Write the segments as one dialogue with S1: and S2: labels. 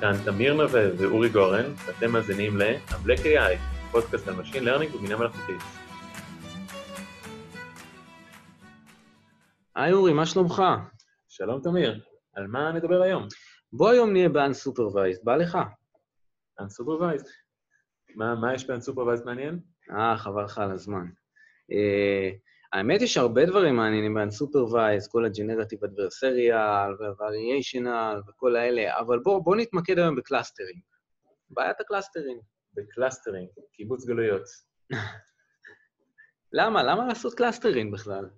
S1: כאן תמיר נווה ואורי גורן, ואתם מאזינים ל-Black AI, פודקאסט על Machine Learning ובינה מלאכותית.
S2: היי אורי, מה שלומך?
S1: שלום תמיר, על מה נדבר היום?
S2: בוא היום נהיה ב-unsupervised, בא לך?
S1: Unsupervised. מה, מה יש ב-Unsupervised מעניין?
S2: אה, חבל לך על הזמן. Uh, האמת, יש הרבה דברים מעניינים ב-unsupervised, כל ה-generative adversarial וה-variational וכל האלה, אבל בוא, בוא נתמקד היום ב clustering. בעיית ה
S1: clustering. ב clustering, קיבוץ גלויות.
S2: למה? למה לעשות clustering בכלל?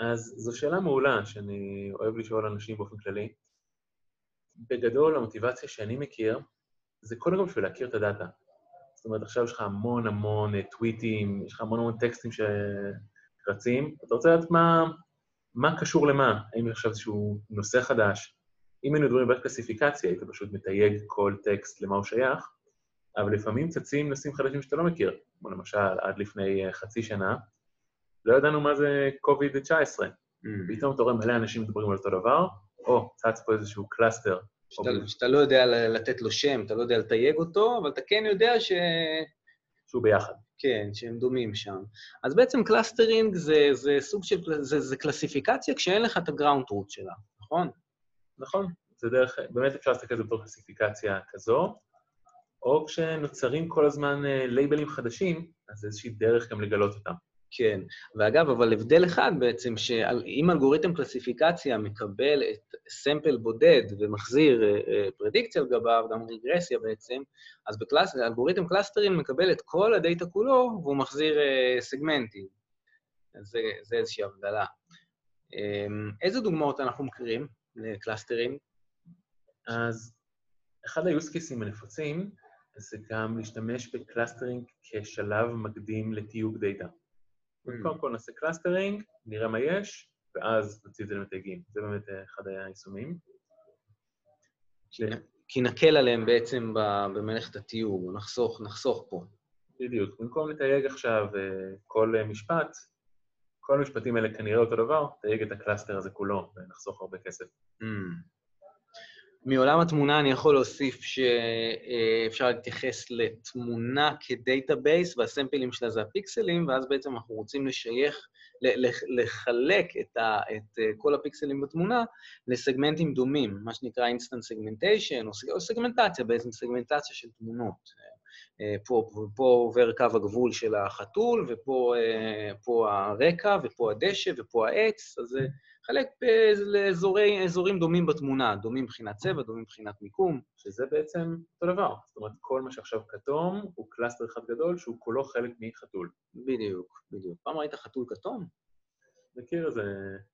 S1: אז זו שאלה מעולה שאני אוהב לשאול אנשים באופן כללי. בגדול, המוטיבציה שאני מכיר זה קודם כל בשביל להכיר את הדאטה. זאת אומרת, עכשיו יש לך המון המון אה, טוויטים, יש לך המון המון טקסטים שרצים, אתה רוצה לדעת מה, מה קשור למה, האם יש עכשיו איזשהו נושא חדש. אם היינו מדברים על קלסיפיקציה, היית פשוט מתייג כל טקסט למה הוא שייך, אבל לפעמים צצים נושאים חדשים שאתה לא מכיר, כמו למשל, עד לפני אה, חצי שנה, לא ידענו מה זה COVID-19. Mm. פתאום אתה רואה מלא אנשים מדברים על אותו דבר, או צץ פה איזשהו cluster
S2: שאתה, שאתה לא יודע לתת לו שם, אתה לא יודע לתייג אותו, אבל אתה כן יודע ש...
S1: שהוא ביחד.
S2: כן, שהם דומים שם. אז בעצם clustering זה, זה סוג של... זה, זה קלסיפיקציה כשאין לך את ה ground truth שלה, נכון?
S1: נכון. זה דרך... באמת אפשר להסתכל על זה בתור קלסיפיקציה כזו, או כשנוצרים כל הזמן לייבלים אה, חדשים, אז זה איזושהי דרך גם לגלות אותם.
S2: כן, ואגב, אבל הבדל אחד בעצם, שאם אלגוריתם קלסיפיקציה מקבל את sample בודד ומחזיר אה, אה, פרדיקציה על גביו, גם רגרסיה בעצם, אז באלגוריתם clustering מקבל את כל הדאטה כולו והוא מחזיר אה, סגמנטים. זה, זה איזושהי הבדלה. אמ, איזה דוגמאות אנחנו מכירים ל clustering?
S1: אז אחד ה-uses הנפוצים זה גם להשתמש ב clustering כשלב מקדים לתיוג דאטה. Mm. קודם כל נעשה clustering, נראה מה יש, ואז נוציא את זה למתייגים. זה באמת אה, אחד היישומים.
S2: כי נקל עליהם בעצם במלאכת התיוג, נחסוך, נחסוך פה.
S1: בדיוק. במקום לתייג עכשיו אה, כל אה, משפט, כל המשפטים האלה כנראה אותו דבר, תייג את ה cluster הזה כולו, ונחסוך הרבה כסף. Mm.
S2: מעולם התמונה אני יכול להוסיף שאפשר להתייחס לתמונה כ database, והסמפלים שלה זה הפיקסלים, ואז בעצם אנחנו רוצים לשייך, לחלק את, ה, את כל הפיקסלים בתמונה לסגמנטים דומים, מה שנקרא instance segmentation, או סגמנטציה, בעצם סגמנטציה של תמונות. פה, פה עובר קו הגבול של החתול, ופה הרקע, ופה הדשא, ופה העץ, אז זה... חלק לאזורים דומים בתמונה, דומים מבחינת צבע, דומים מבחינת מיקום.
S1: שזה בעצם אותו דבר. זאת אומרת, כל מה שעכשיו כתום הוא cluster אחד גדול שהוא כולו חלק מחתול.
S2: בדיוק, בדיוק. פעם ראית חתול כתום?
S1: מכיר איזה...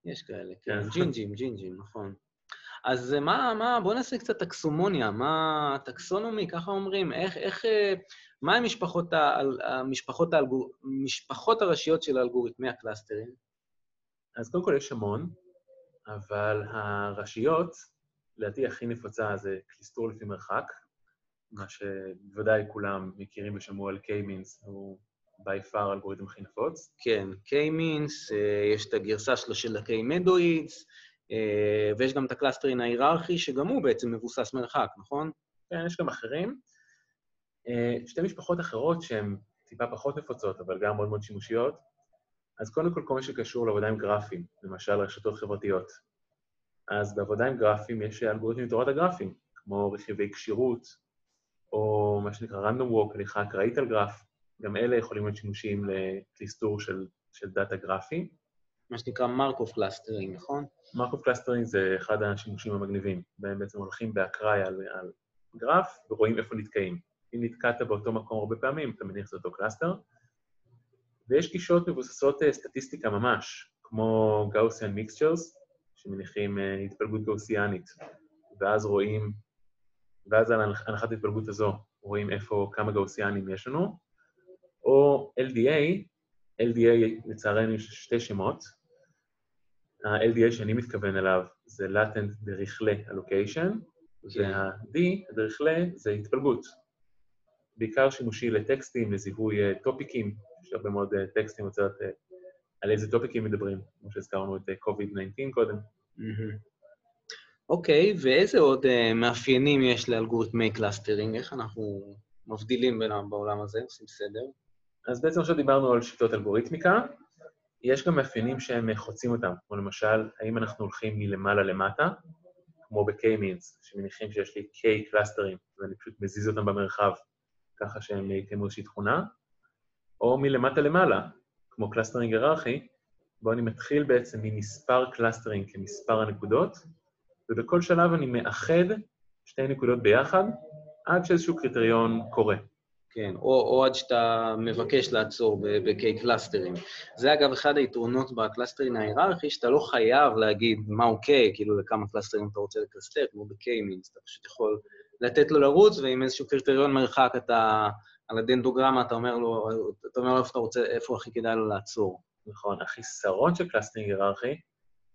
S2: יש כאלה, כן. כן. ג'ינג'ים, ג'ינג'ים, נכון. אז מה, מה, בואו נעשה קצת טקסומוניה, מה, טקסונומי, ככה אומרים, איך, איך, אה, מה הם משפחות, המשפחות, האלגור, משפחות הראשיות של האלגוריתמי ה clustering?
S1: אז קודם כל יש המון, אבל הראשיות, לדעתי הכי נפוצה זה קליסטור לפי מרחק, מה שבוודאי כולם מכירים ושמעו על K-Means, הוא by far האלגוריתם הכי נפוץ.
S2: כן, K-Means, אה, יש את הגרסה שלו של ה-K-Medoids, אה, ויש גם את ה clustering ההיררכי, שגם הוא בעצם מבוסס מרחק, נכון?
S1: כן, יש גם אחרים. אה, שתי משפחות אחרות שהן טיפה פחות נפוצות, אבל גם מאוד מאוד שימושיות, אז קודם כל, כל מה שקשור לעבודה עם גרפים, למשל רשתות חברתיות. אז בעבודה עם גרפים יש אלגוריתמים לתורת הגרפים, כמו רכיבי קשירות, או מה שנקרא random walk, הליכה אקראית על גרף. גם אלה יכולים להיות שימושים לקליסטור של, של דאטה גרפי.
S2: מה שנקרא Markov clustering, נכון?
S1: Markov clustering זה אחד השימושים המגניבים, בהם בעצם הולכים באקראי על, על גרף ורואים איפה נתקעים. אם נתקעת באותו מקום הרבה פעמים, אתה מניח שזה אותו cluster. ויש גישות מבוססות אה, סטטיסטיקה ממש, כמו Gaussian mixtures, שמניחים אה, התפלגות גאוסיאנית, ואז רואים, ואז על הנחת ההתפלגות הזו רואים איפה, כמה גאוסיאנים יש לנו, או LDA, LDA לצערנו יש שתי שמות, ה-LDA שאני מתכוון אליו זה latent דרכלה allocation, וה-D, הדרכלה, זה התפלגות. בעיקר שימושי לטקסטים, לזיהוי טופיקים, אה, יש הרבה מאוד אה, טקסטים יוצאת אה, על איזה טופיקים מדברים, כמו שהזכרנו את COVID-19 קודם.
S2: אוקיי, ואיזה עוד מאפיינים יש לאלגוריתמי clustering? איך אנחנו מבדילים בינם בעולם הזה? עושים סדר?
S1: אז בעצם עכשיו דיברנו על שיטות אלגוריתמיקה. יש גם מאפיינים שהם חוצים אותם, כמו למשל, האם אנחנו הולכים מלמעלה למטה, כמו ב-K-means, שמניחים שיש לי K clusterים, ואני פשוט מזיז אותם במרחב, ככה שהם יקיימו איזושהי תכונה, או מלמטה למעלה, כמו clustering היררכי, בו אני מתחיל בעצם ממספר clustering כמספר הנקודות, ובכל שלב אני מאחד שתי נקודות ביחד, עד שאיזשהו קריטריון קורה.
S2: כן, או, או עד שאתה מבקש לעצור ב-K clusterים. זה אגב אחד היתרונות ב clustering ההיררכי, שאתה לא חייב להגיד מהו K, כאילו לכמה clusterים אתה רוצה לקלסטר, כמו ב-K-means, אתה פשוט יכול לתת לו לרוץ, ועם איזשהו קריטריון מרחק אתה, על הדנדרוגרמה, אתה אומר לו, אתה אומר לו איפה אתה רוצה, איפה הכי כדאי לו לעצור.
S1: נכון, החיסרון של clustering היררכי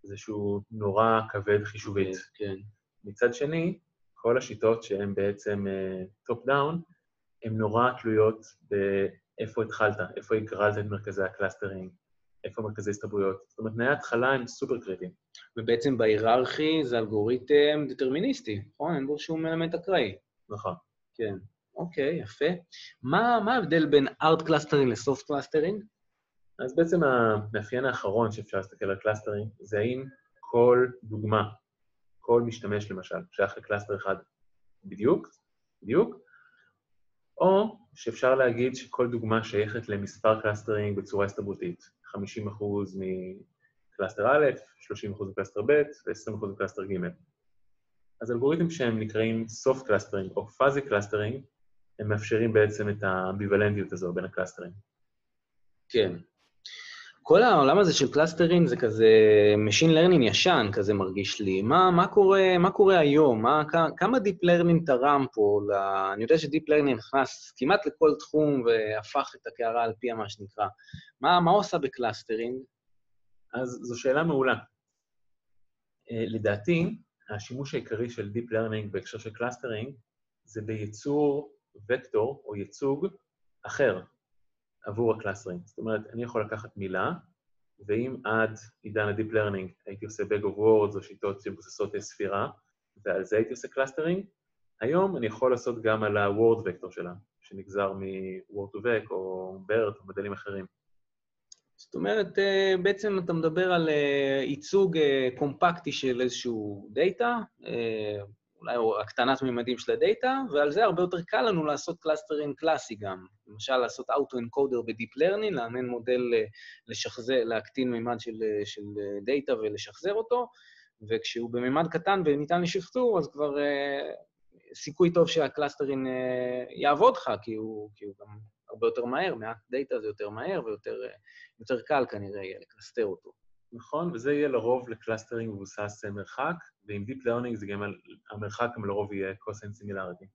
S1: זה שהוא נורא כבד חישובית.
S2: כן.
S1: מצד שני, כל השיטות שהן בעצם top uh, down, הן נורא תלויות באיפה התחלת, איפה הגרלת את מרכזי ה clustering, איפה מרכזי הסתברויות. זאת אומרת, תנאי ההתחלה הם סופר קריטיים.
S2: ובעצם בהיררכי זה אלגוריתם דטרמיניסטי, נכון? אין בו שום אלמנט אקראי.
S1: נכון.
S2: כן. אוקיי, יפה. מה, מה ההבדל בין hard clustering ל soft clustering?
S1: אז בעצם המאפיין האחרון שאפשר להסתכל על clustering זה האם כל דוגמה, כל משתמש למשל, שייך ל cluster אחד בדיוק, בדיוק, או שאפשר להגיד שכל דוגמה שייכת למספר clustering בצורה הסתברותית, 50% מ cluster א', 30% מ cluster ב' ו-20% מ cluster ג'. אז אלגוריתמים שהם נקראים soft clustering או fuzzy clustering, הם מאפשרים בעצם את האמביוולנטיות הזו בין ה clusterים.
S2: כן. כל העולם הזה של clustering זה כזה Machine Learning ישן, כזה מרגיש לי. מה, מה, קורה, מה קורה היום? מה, כמה Deep Learning תרם פה? ל... אני יודע ש-Deep Learning נכנס כמעט לכל תחום והפך את הקערה על פיה, מה שנקרא. מה, מה הוא עושה ב clustering?
S1: אז זו שאלה מעולה. אה, לדעתי, השימוש העיקרי של Deep Learning בהקשר של clustering זה בייצור וקטור או ייצוג אחר עבור ה clustering. זאת אומרת, אני יכול לקחת מילה, ואם עד עידן ה-Deep Learning הייתי עושה Bag of Words או שיטות שמבוססות ספירה, ועל זה הייתי עושה clustering, היום אני יכול לעשות גם על ה-Word Vector שלה, שנגזר מ- Word2Vec או BERT או מודלים אחרים.
S2: זאת אומרת, אה, בעצם אתה מדבר על אה, ייצוג אה, קומפקטי של איזשהו data, אולי הקטנת מימדים של ה data, ועל זה הרבה יותר קל לנו לעשות clustering קלאסי גם. למשל, לעשות auto-encoder ב deep learning, לאמן מודל לשחזר, להקטין מימד של, של data ולשחזר אותו, וכשהוא במימד קטן וניתן לשחזור, אז כבר סיכוי טוב שה clustering יעבוד לך, כי הוא, כי הוא גם הרבה יותר מהר, מעט data זה יותר מהר ויותר יותר קל כנראה יהיה לקלסטר אותו.
S1: נכון, וזה יהיה לרוב ל clustering מבוסס מרחק, ועם Deep Learning זה גם, המרחק גם לרוב יהיה cosine similarity.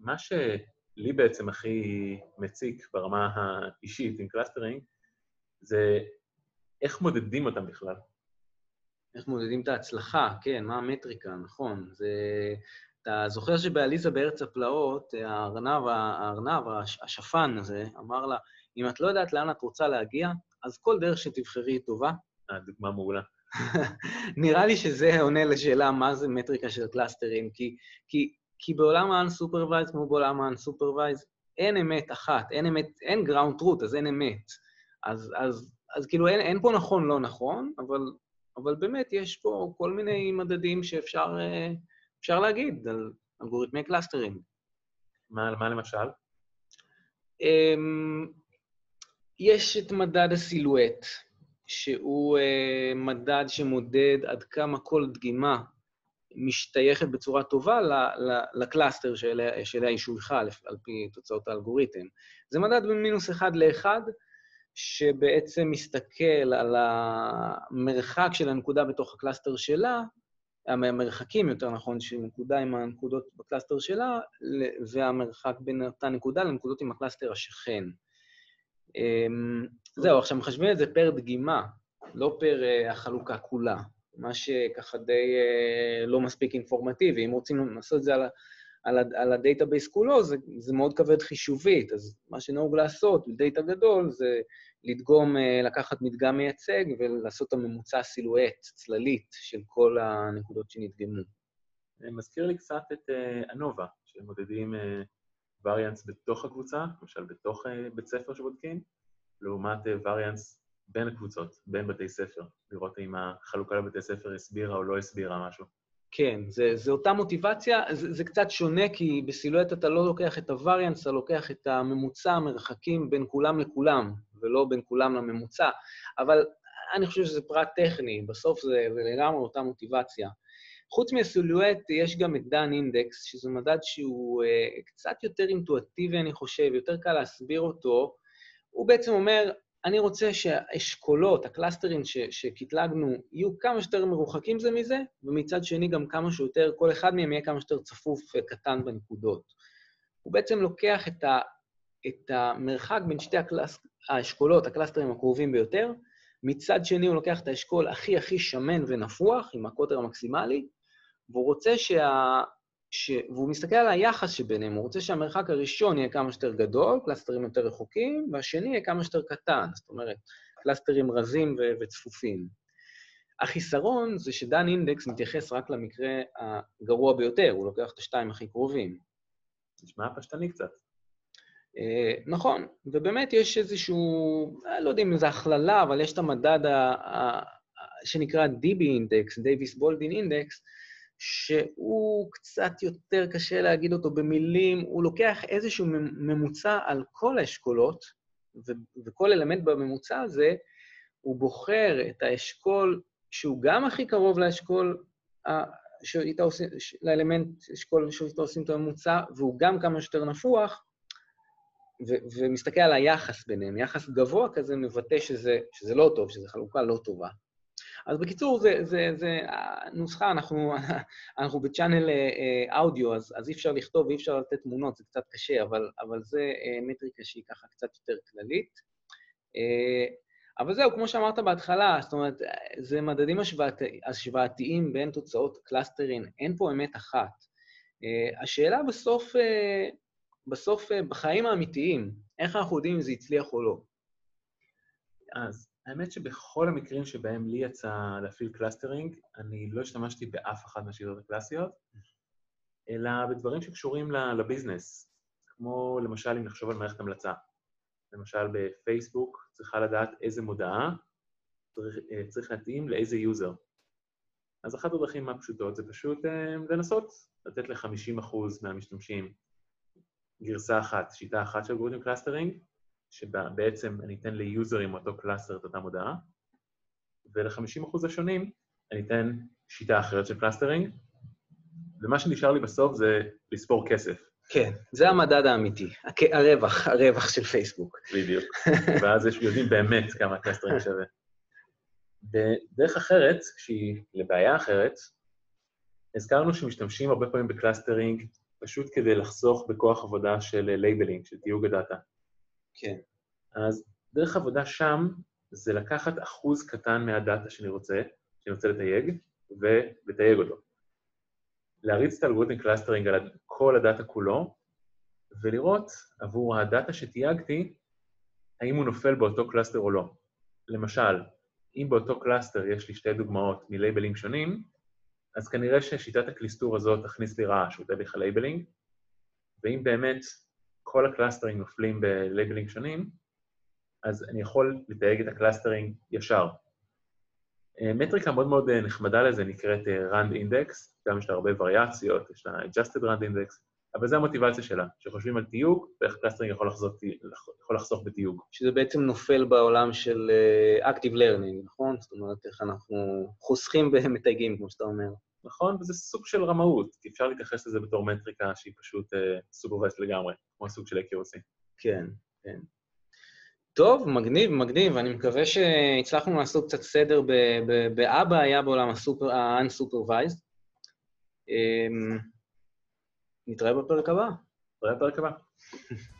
S1: מה שלי בעצם הכי מציק ברמה האישית עם clustering, זה איך מודדים אותם בכלל.
S2: איך מודדים את ההצלחה, כן, מה המטריקה, נכון. זה... אתה זוכר שבעליזה בארץ הפלאות, הארנב, הארנב, השפן הזה, אמר לה, אם את לא יודעת לאן את רוצה להגיע, אז כל דרך שתבחרי היא טובה.
S1: אה, דוגמה מעולה.
S2: נראה לי שזה עונה לשאלה מה זה מטריקה של קלאסטרים, כי, כי, כי בעולם ה-unsupervised, כמו בעולם ה-unsupervised, אין אמת אחת, אין אמת, אין ground truth, אז אין אמת. אז, אז, אז כאילו אין, אין פה נכון, לא נכון, אבל, אבל באמת יש פה כל מיני מדדים שאפשר אפשר להגיד על אלגוריתמי clusterים.
S1: מה, מה למשל?
S2: Um, יש את מדד ה silhouette, שהוא uh, מדד שמודד עד כמה כל דגימה משתייכת בצורה טובה ל cluster שאליה היא שויכה על פי תוצאות האלגוריתם. זה מדד במינוס אחד לאחד, שבעצם מסתכל על המרחק של הנקודה בתוך ה cluster שלה, המרחקים, יותר נכון, של נקודה עם הנקודות ב cluster שלה, והמרחק בין אותה נקודה לנקודות עם ה cluster השכן. זהו, עכשיו מחשבים את זה per דגימה, לא per אה, החלוקה כולה, מה שככה די אה, לא מספיק אינפורמטיבי. אם רוצים לעשות את זה על, על, על ה database כולו, זה, זה מאוד כבד חישובית, אז מה שנהוג לעשות ב data גדול זה לדגום, אה, לקחת מדגם מייצג ולעשות את הממוצע silhouette, צללית, של כל הנקודות שנדגמו.
S1: מזכיר לי קצת את ANOVA, שמודדים variance בתוך הקבוצה, למשל בתוך בית ספר שבודקים, לעומת variance בין הקבוצות, בין בתי ספר, לראות אם החלוקה לבתי ספר הסבירה או לא הסבירה משהו.
S2: כן, זה, זה אותה מוטיבציה, זה, זה קצת שונה, כי ב silhouette אתה לא לוקח את ה variance, אתה לוקח את הממוצע, המרחקים בין כולם לכולם, ולא בין כולם לממוצע. אבל אני חושב שזה פרט טכני, בסוף זה, זה לגמרי אותה מוטיבציה. חוץ מה silhouette, יש גם את Dunn index, שזה מדד שהוא uh, קצת יותר אינטואטיבי, אני חושב, יותר קל להסביר אותו. הוא בעצם אומר, אני רוצה שהאשכולות, ה clusterים שקטלגנו, יהיו כמה שיותר מרוחקים זה מזה, ומצד שני גם כמה שיותר, כל אחד מהם יהיה כמה שיותר צפוף וקטן בנקודות. הוא בעצם לוקח את, ה, את המרחק בין שתי ה class, האשכולות, הקלאסטרים הקרובים ביותר, מצד שני הוא לוקח את האשכול הכי הכי שמן ונפוח, עם הקוטר המקסימלי, והוא רוצה שה... ש... והוא מסתכל על היחס שביניהם, הוא רוצה שהמרחק הראשון יהיה כמה שיותר גדול, קלאסטרים יותר רחוקים, והשני יהיה כמה שיותר קטן, זאת אומרת, קלאסטרים רזים ו... וצפופים. החיסרון זה ש Dunn index מתייחס רק למקרה הגרוע ביותר, הוא לוקח את השתיים הכי קרובים.
S1: נשמע פשטני קצת.
S2: אה, נכון, ובאמת יש איזשהו, אה, לא יודע אם זו הכללה, אבל יש את המדד. שנקרא DB index, Davies Bouldin index, שהוא קצת יותר קשה להגיד אותו במילים, הוא לוקח איזשהו ממוצע על כל האשכולות, ו- וכל אלמנט בממוצע הזה, הוא בוחר את האשכול שהוא גם הכי קרוב לאשכול, שאיתה עושים, לאלמנט אשכול שאיתה עושים את הממוצע, והוא גם כמה שיותר נפוח, ו- ומסתכל על היחס ביניהם. יחס גבוה כזה מבטא שזה, שזה לא טוב, שזו חלוקה לא טובה. אז בקיצור, זה, זה, זה הנוסחה, אנחנו, אנחנו ב channel אה, אודיו, אז, אז אי אפשר לכתוב ואי אפשר לתת תמונות, זה קצת קשה, אבל, אבל זה אה, מטריקה שהיא ככה קצת יותר כללית. אה, אבל זהו, כמו שאמרת בהתחלה, זאת אומרת, זה מדדים השוואתי, השוואתיים בין תוצאות קלאסטרים, אין פה אמת אחת. השאלה בסוף, בסוף, בחיים האמיתיים, איך אנחנו יודעים אם זה הצליח או לא?
S1: אז האמת שבכל המקרים שבהם לי יצא להפעיל clustering, אני לא השתמשתי באף אחת מהשיטות הקלאסיות, אלא בדברים שקשורים ל business, כמו למשל אם נחשוב על מערכת המלצה. למשל בפייסבוק צריכה לדעת איזה מודעה צריך, אה, צריך להתאים לאיזה user. אז אחת הדרכים הפשוטות זה פשוט אה, לנסות לתת ל-50% מהמשתמשים גרסה אחת, שיטה אחת של אלגוריתם clustering, שבעצם אני אתן ליוזרים מאותו קלאסטר את אותה מודעה, ול-50% השונים אני אתן שיטה אחרת של clustering, ומה שנשאר לי בסוף זה לספור כסף.
S2: כן, זה המדד האמיתי, הרווח, הרווח של פייסבוק.
S1: בדיוק. ואז ישר יודעים באמת כמה clustering שווה. בדרך אחרת, שהיא לבעיה אחרת, הזכרנו שמשתמשים הרבה פעמים ב clustering פשוט כדי לחסוך בכוח עבודה של labeling, של תיוג הדאטה.
S2: כן.
S1: אז דרך עבודה שם זה לקחת אחוז קטן מהדאטה שאני רוצה, שאני רוצה לתייג, ולתייג אותו. להריץ את האלגוריתם clustering על כל הדאטה כולו, ולראות עבור הדאטה שתייגתי, האם הוא נופל באותו cluster או לא. למשל, אם באותו cluster יש לי שתי דוגמאות מלייבלים שונים, אז כנראה ששיטת הקליסטור הזאת תכניס לי רעש בתהליך ה labeling, ואם באמת כל הקלאסטרים נופלים בלייבלים שונים, אז אני יכול לתייג את ה clustering ישר. אה, מטריקה מאוד מאוד אה, נחמדה לזה נקראת אה, rand index, גם יש לה הרבה וריאציות, יש לה adjusted rand index, אבל זו המוטיבציה שלה, שחושבים על תיוג ואיך clustering יכול יכול לחסוך בתיוג.
S2: שזה בעצם נופל בעולם של active learning, נכון? זאת אומרת, איך אנחנו חוסכים במתייגים, כמו שאתה אומר.
S1: נכון? וזה סוג של רמאות, כי אפשר להתייחס לזה בתור מטריקה שהיא פשוט סופרווייסט uh, לגמרי, כמו סוג של accuracy.
S2: כן, כן. טוב, מגניב, מגניב, אני מקווה שהצלחנו לעשות קצת סדר באבא היה בעולם ה-unsupervised. אמ, נתראה בפרק הבא.
S1: נתראה בפרק הבא.